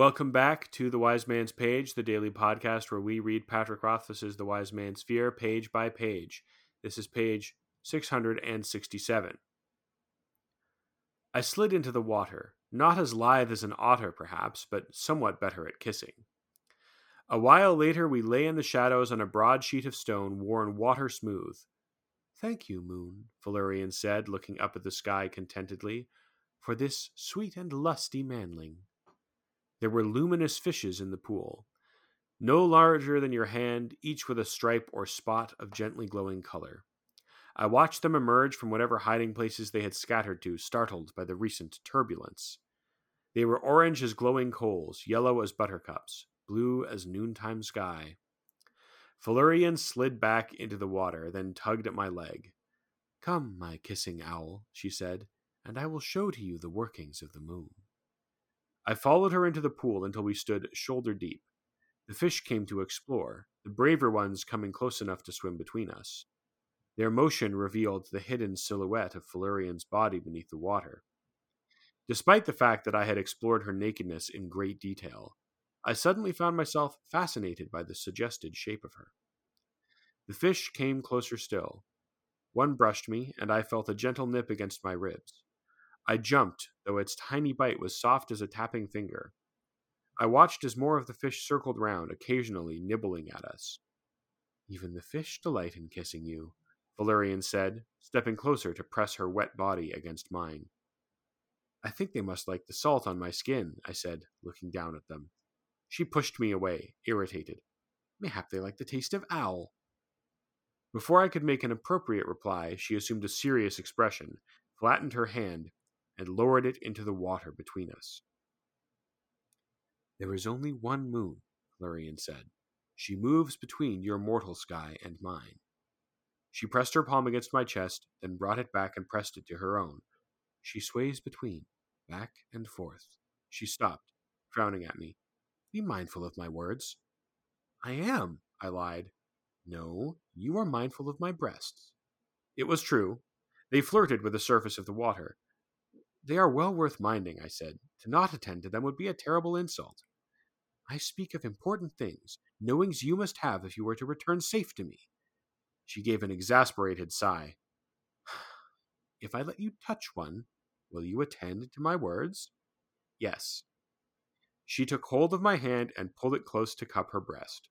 Welcome back to the Wise Man's Page, the daily podcast where we read Patrick Rothfuss's The Wise Man's Fear page by page. This is page 667. I slid into the water, not as lithe as an otter, perhaps, but somewhat better at kissing. A while later, we lay in the shadows on a broad sheet of stone worn water smooth. Thank you, moon, Felurian said, looking up at the sky contentedly, for this sweet and lusty manling. There were luminous fishes in the pool, no larger than your hand, each with a stripe or spot of gently glowing color. I watched them emerge from whatever hiding places they had scattered to, startled by the recent turbulence. They were orange as glowing coals, yellow as buttercups, blue as noontime sky. Felurian slid back into the water, then tugged at my leg. Come, my kissing owl, she said, and I will show to you the workings of the moon. I followed her into the pool until we stood shoulder deep. The fish came to explore, the braver ones coming close enough to swim between us. Their motion revealed the hidden silhouette of Felurian's body beneath the water. Despite the fact that I had explored her nakedness in great detail, I suddenly found myself fascinated by the suggested shape of her. The fish came closer still. One brushed me, and I felt a gentle nip against my ribs. I jumped, though its tiny bite was soft as a tapping finger. I watched as more of the fish circled round, occasionally nibbling at us. Even the fish delight in kissing you, Felurian said, stepping closer to press her wet body against mine. I think they must like the salt on my skin, I said, looking down at them. She pushed me away, irritated. Mayhap they like the taste of owl. Before I could make an appropriate reply, she assumed a serious expression, flattened her hand, and lowered it into the water between us. There is only one moon, Felurian said. She moves between your mortal sky and mine. She pressed her palm against my chest, then brought it back and pressed it to her own. She sways between, back and forth. She stopped, frowning at me. Be mindful of my words. I am, I lied. No, you are mindful of my breasts. It was true. They flirted with the surface of the water, they are well worth minding, I said. To not attend to them would be a terrible insult. I speak of important things, knowings you must have if you were to return safe to me. She gave an exasperated sigh. If I let you touch one, will you attend to my words? Yes. She took hold of my hand and pulled it close to cup her breast.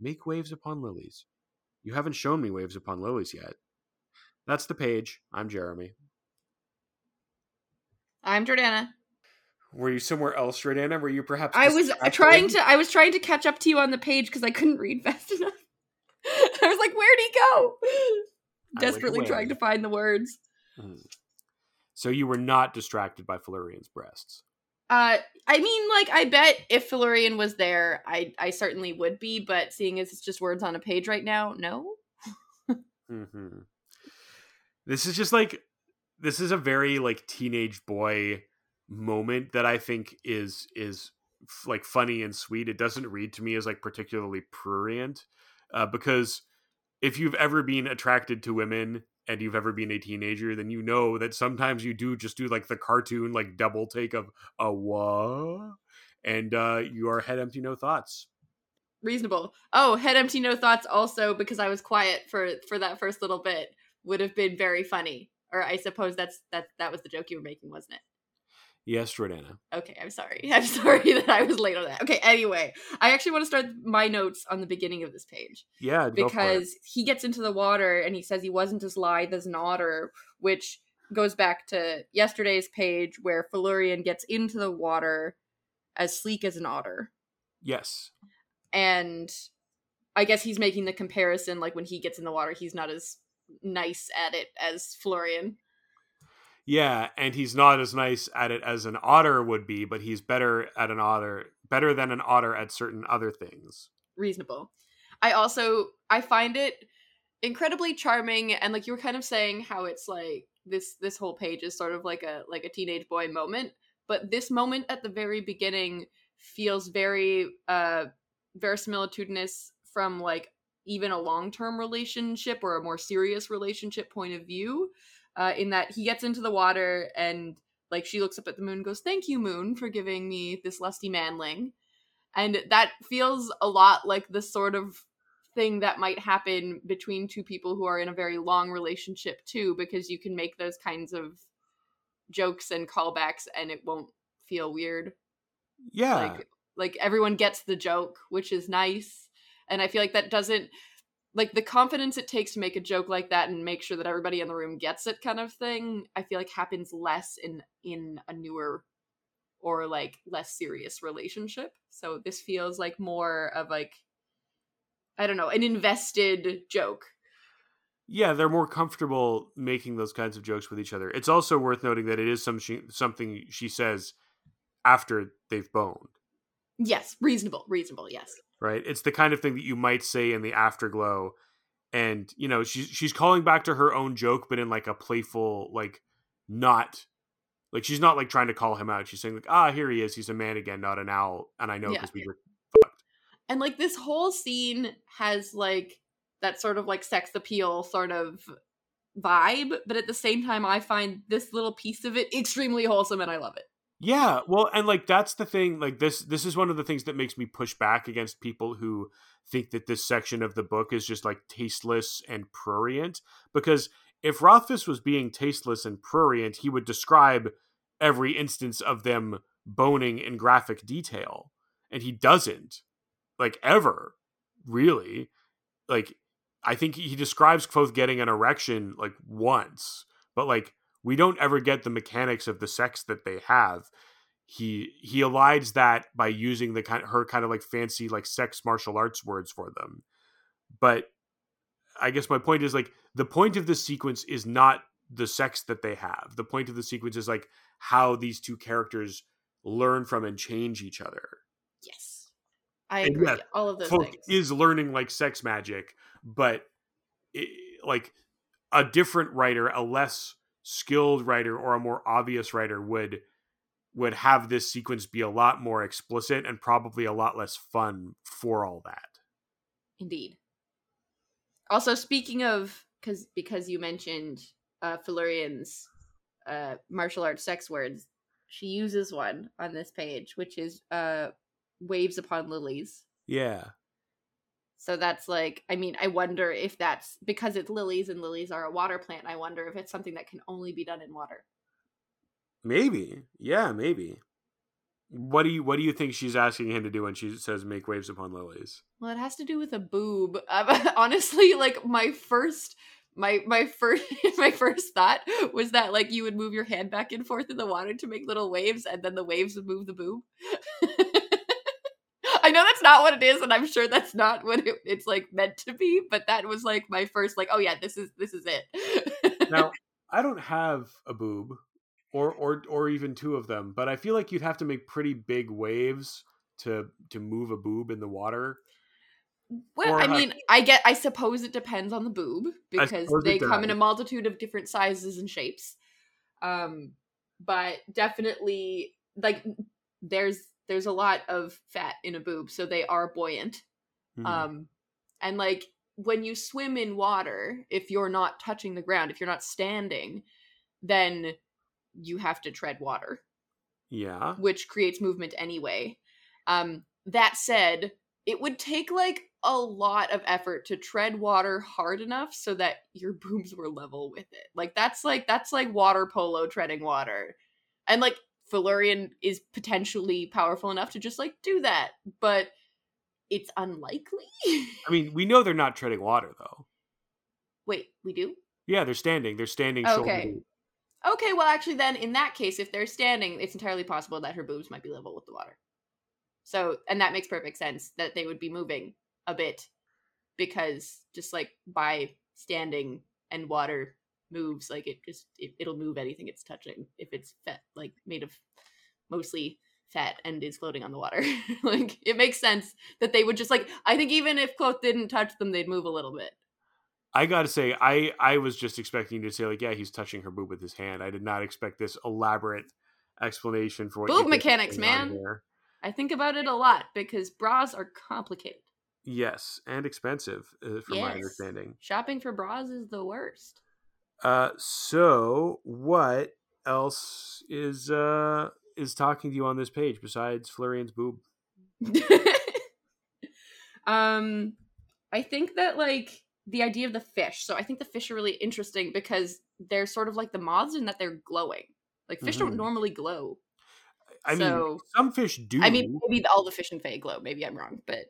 Make waves upon lilies. You haven't shown me waves upon lilies yet. That's the page. I'm Jeremy. I'm Jordana. Were you somewhere else, Jordana? Were you perhaps? I was trying to. I was trying to catch up to you on the page because I couldn't read fast enough. I was like, "Where'd he go?" Desperately trying to find the words. Mm. So you were not distracted by Felurian's breasts. Uh, I mean, like, I bet if Felurian was there, I I certainly would be. But seeing as it's just words on a page right now, no. mm-hmm. This is just like this is a very like teenage boy moment that I think is is f- like funny and sweet. It doesn't read to me as like particularly prurient uh, because if you've ever been attracted to women and you've ever been a teenager, then you know that sometimes you do just do like the cartoon like double take of a what, and uh, you are head empty, no thoughts. Reasonable. Oh, head empty, no thoughts. Also, because I was quiet for for that first little bit, would have been very funny. Or I suppose that's that that was the joke you were making, wasn't it? Yes, Jordana. Okay, I'm sorry. I'm sorry that I was late on that. Okay, anyway, I actually want to start my notes on the beginning of this page. Yeah, because he gets into the water and he says he wasn't as lithe as an otter, which goes back to yesterday's page where Felurian gets into the water as sleek as an otter. Yes. And I guess he's making the comparison like when he gets in the water, he's not as nice at it as Felurian. Yeah, and he's not as nice at it as an otter would be, but he's better at an otter, better than an otter at certain other things. Reasonable. I also I find it incredibly charming and like you were kind of saying how it's like this this whole page is sort of like a like a teenage boy moment, but this moment at the very beginning feels very uh verisimilitudinous from like even a long term relationship or a more serious relationship point of view. Uh, in that he gets into the water and like she looks up at the moon and goes, Thank you, moon, for giving me this lusty manling. And that feels a lot like the sort of thing that might happen between two people who are in a very long relationship too, because you can make those kinds of jokes and callbacks and it won't feel weird. Yeah. Like like everyone gets the joke, which is nice. And I feel like that doesn't like the confidence it takes to make a joke like that and make sure that everybody in the room gets it kind of thing i feel like happens less in in a newer or like less serious relationship so this feels like more of like i don't know an invested joke yeah, they're more comfortable making those kinds of jokes with each other. It's also worth noting that it is some she, something she says after they've boned. yes reasonable reasonable yes right? It's the kind of thing that you might say in the afterglow, and you know she's she's calling back to her own joke, but in like a playful, like not like she's not like trying to call him out. She's saying like, ah, here he is. He's a man again, not an owl, and I know Yeah. because we were fucked. and like this whole scene has like that sort of like sex appeal sort of vibe but at the same time i find this little piece of it extremely wholesome and i love it Yeah, well, and like that's the thing. Like this, this is one of the things that makes me push back against people who think that this section of the book is just like tasteless and prurient. Because if Rothfuss was being tasteless and prurient, he would describe every instance of them boning in graphic detail, and he doesn't, like ever, really. Like, I think he describes Kvothe getting an erection like once, but like we don't ever get the mechanics of the sex that they have. He he elides that by using the kind her kind of like fancy like sex martial arts words for them. But I guess my point is like the point of this sequence is not the sex that they have. The point of the sequence is like how these two characters learn from and change each other. yes i And agree yes, all of those Folk things is learning like sex magic, but it, like a different writer, a less skilled writer or a more obvious writer would would have this sequence be a lot more explicit and probably a lot less fun for all that. Indeed. Also, speaking of, because because you mentioned uh, Felurian's uh, martial arts sex words, she uses one on this page, which is uh, "waves upon lilies." Yeah. So that's like, I mean, I wonder if that's because it's lilies and lilies are a water plant. I wonder if it's something that can only be done in water. Maybe. Yeah, maybe. What do you what do you think she's asking him to do when she says make waves upon lilies? Well, it has to do with a boob. Um, honestly, like my first, my my first, my first thought was that like you would move your hand back and forth in the water to make little waves, and then the waves would move the boob. That's not what it is, and I'm sure that's not what it, it's like meant to be. But that was like my first, like, oh yeah, this is this is it. Now, I don't have a boob or or or even two of them, but I feel like you'd have to make pretty big waves to to move a boob in the water. Well, Or I mean, I get. I suppose it depends on the boob because they come in a multitude of different sizes and shapes. Um, but definitely, like, there's there's a lot of fat in a boob, so they are buoyant. Hmm. Um, and like when you swim in water, if you're not touching the ground, if you're not standing, then you have to tread water yeah. which creates movement anyway. Um, that said, it would take like a lot of effort to tread water hard enough so that your boobs were level with it. Like that's like that's like water polo treading water. And like Felurian is potentially powerful enough to just like do that, but it's unlikely. I mean, we know they're not treading water though. Wait, we do? Yeah, they're standing. They're standing shoulder Okay. deep. Okay, well actually then in that case if they're standing, it's entirely possible that her boobs might be level with the water. So, and that makes perfect sense that they would be moving a bit because just like by standing and water moves like it just it, it'll move anything it's touching if it's fat like made of mostly fat and is floating on the water like it makes sense that they would just like i think even if cloth didn't touch them they'd move a little bit I gotta say, I I was just expecting you to say like, yeah, he's touching her boob with his hand. I did not expect this elaborate explanation for Boob mechanics, man. i think about it a lot because bras are complicated Yes, and expensive, uh, from my understanding. shopping for bras is the worst Uh, so what else is uh is talking to you on this page besides Felurian's boob? um, I think that like the idea of the fish. So I think the fish are really interesting because they're sort of like the moths in that they're glowing. Like fish Mhm. don't normally glow. I mean, some fish do. I mean, maybe all the fish in Fae glow. Maybe I'm wrong, but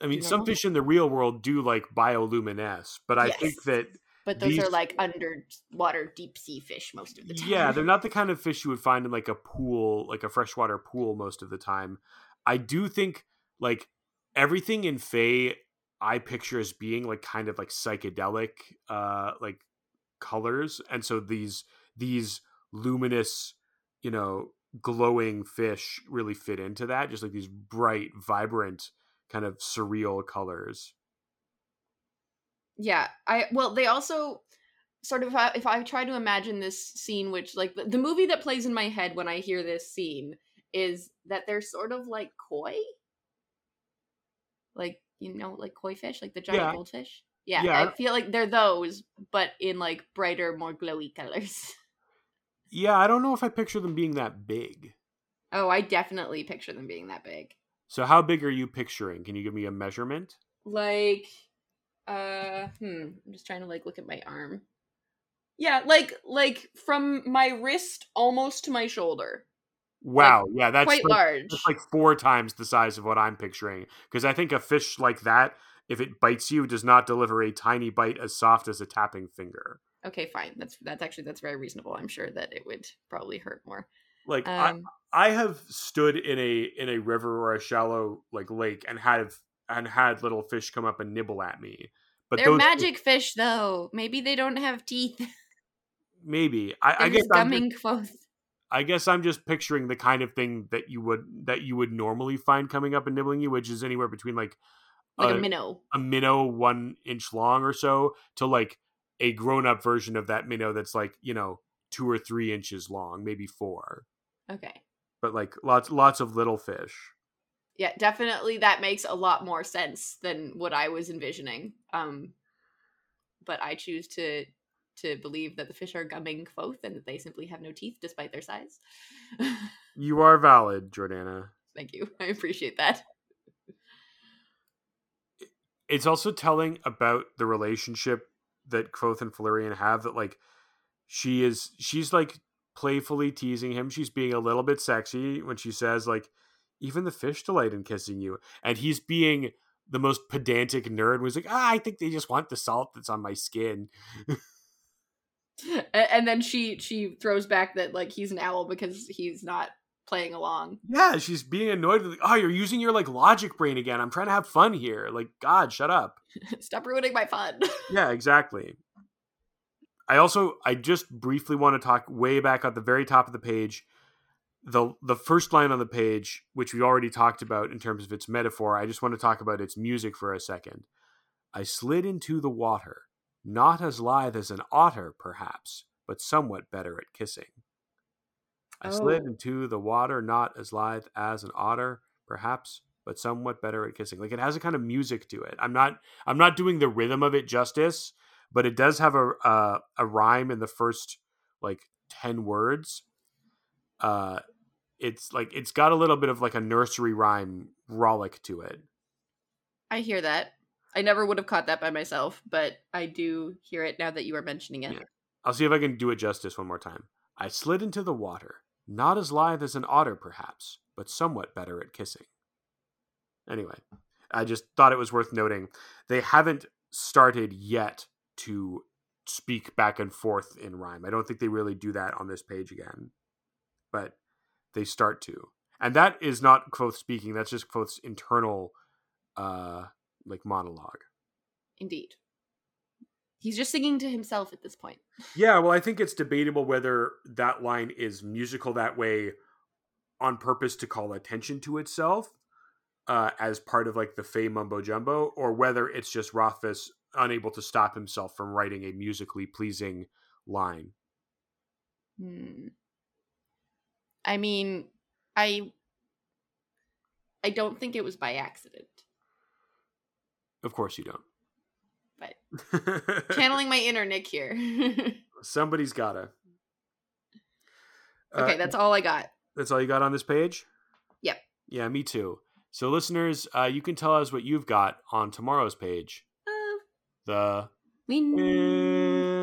I mean, you some fish in the real world do like bioluminesce, but I think that but those These- are like underwater deep sea fish most of the time. yeah, they're not the kind of fish you would find in like a pool, like a freshwater pool most of the time. I do think like everything in Fae I picture as being like kind of like psychedelic uh like colors and so these these luminous, you know, glowing fish really fit into that just like these bright, vibrant kind of surreal colors. Yeah, I well, they also sort of if I, if I try to imagine this scene, which like the, the movie that plays in my head when I hear this scene is that they're sort of like koi, like you know, like koi fish, like the giant Yeah. goldfish. Yeah, Yeah. I feel like they're those, but in like brighter, more glowy colors. Yeah, I don't know if I picture them being that big. Oh, I definitely picture them being that big. So how big are you picturing? Can you give me a measurement? like uh hmm i'm just trying to like look at my arm yeah like like from my wrist almost to my shoulder Wow, yeah, that's quite like, large that's like four times the size of what I'm picturing. Because I think a fish like that, if it bites you, does not deliver a tiny bite as soft as a tapping finger. okay fine that's that's actually that's very reasonable i'm sure that it would probably hurt more Like I, um I have stood in a in a river or a shallow like lake and have and had little fish come up and nibble at me. But they're those magic fish though. Maybe they don't have teeth. Maybe. I, I guess just I'm just, gumming Kvothe I guess I'm just picturing the kind of thing that you would that you would normally find coming up and nibbling you, which is anywhere between like like uh, a minnow. a minnow one inch long or so to like a grown up version of that minnow that's like you know two or three inches long, maybe four, okay. But like lots lots of little fish. Yeah definitely that makes a lot more sense than what i was envisioning um but i choose to to believe that the fish are gumming Kvothe and that they simply have no teeth despite their size You are valid, Jordana. thank you i appreciate that It's also telling about the relationship that Kvothe and Felurian have. That like she is she's like playfully teasing him. She's being a little bit sexy when she says like even the fish delight in kissing you, and he's being the most pedantic nerd. Was like, ah, I think they just want the salt that's on my skin. And then she she throws back that like he's an owl because he's not playing along Yeah, she's being annoyed. Like, oh, you're using your like logic brain again. I'm trying to have fun here. Like, God, shut up. stop ruining my fun Yeah, exactly. I also I just briefly want to talk way back at the very top of the page. The the first line on the page, which we already talked about in terms of its metaphor, I just want to talk about its music for a second. I slid into the water, not as lithe as an otter, perhaps, but somewhat better at kissing. I slid Oh. into the water, not as lithe as an otter, perhaps, but somewhat better at kissing. Like it has a kind of music to it. I'm not I'm not doing the rhythm of it justice, but it does have a uh, a rhyme in the first like 10 words. Uh it's like it's got a little bit of like a nursery rhyme rollick to it. i hear that i never would have caught that by myself but i do hear it now that you are mentioning it Yeah. I'll see if I can do it justice one more time. I slid into the water, not as lithe as an otter perhaps, but somewhat better at kissing. Anyway, I just thought it was worth noting. They haven't started yet to speak back and forth in rhyme. I don't think they really do that on this page again. But they start to. And that is not Kvothe speaking, that's just Kvothe's internal uh like monologue. indeed he's just singing to himself at this point Yeah, well, I think it's debatable whether that line is musical that way on purpose to call attention to itself uh, as part of like the Fey mumbo jumbo, or whether it's just Rothfuss unable to stop himself from writing a musically pleasing line. Hmm. I mean, I I don't think it was by accident. Of course, you don't. But channeling my inner Nick here. Somebody's gotta. Okay, Uh, that's all I got. That's all you got on this page? Yep. Yeah, me too. So, listeners, uh, you can tell us what you've got on tomorrow's page. Uh, The we end.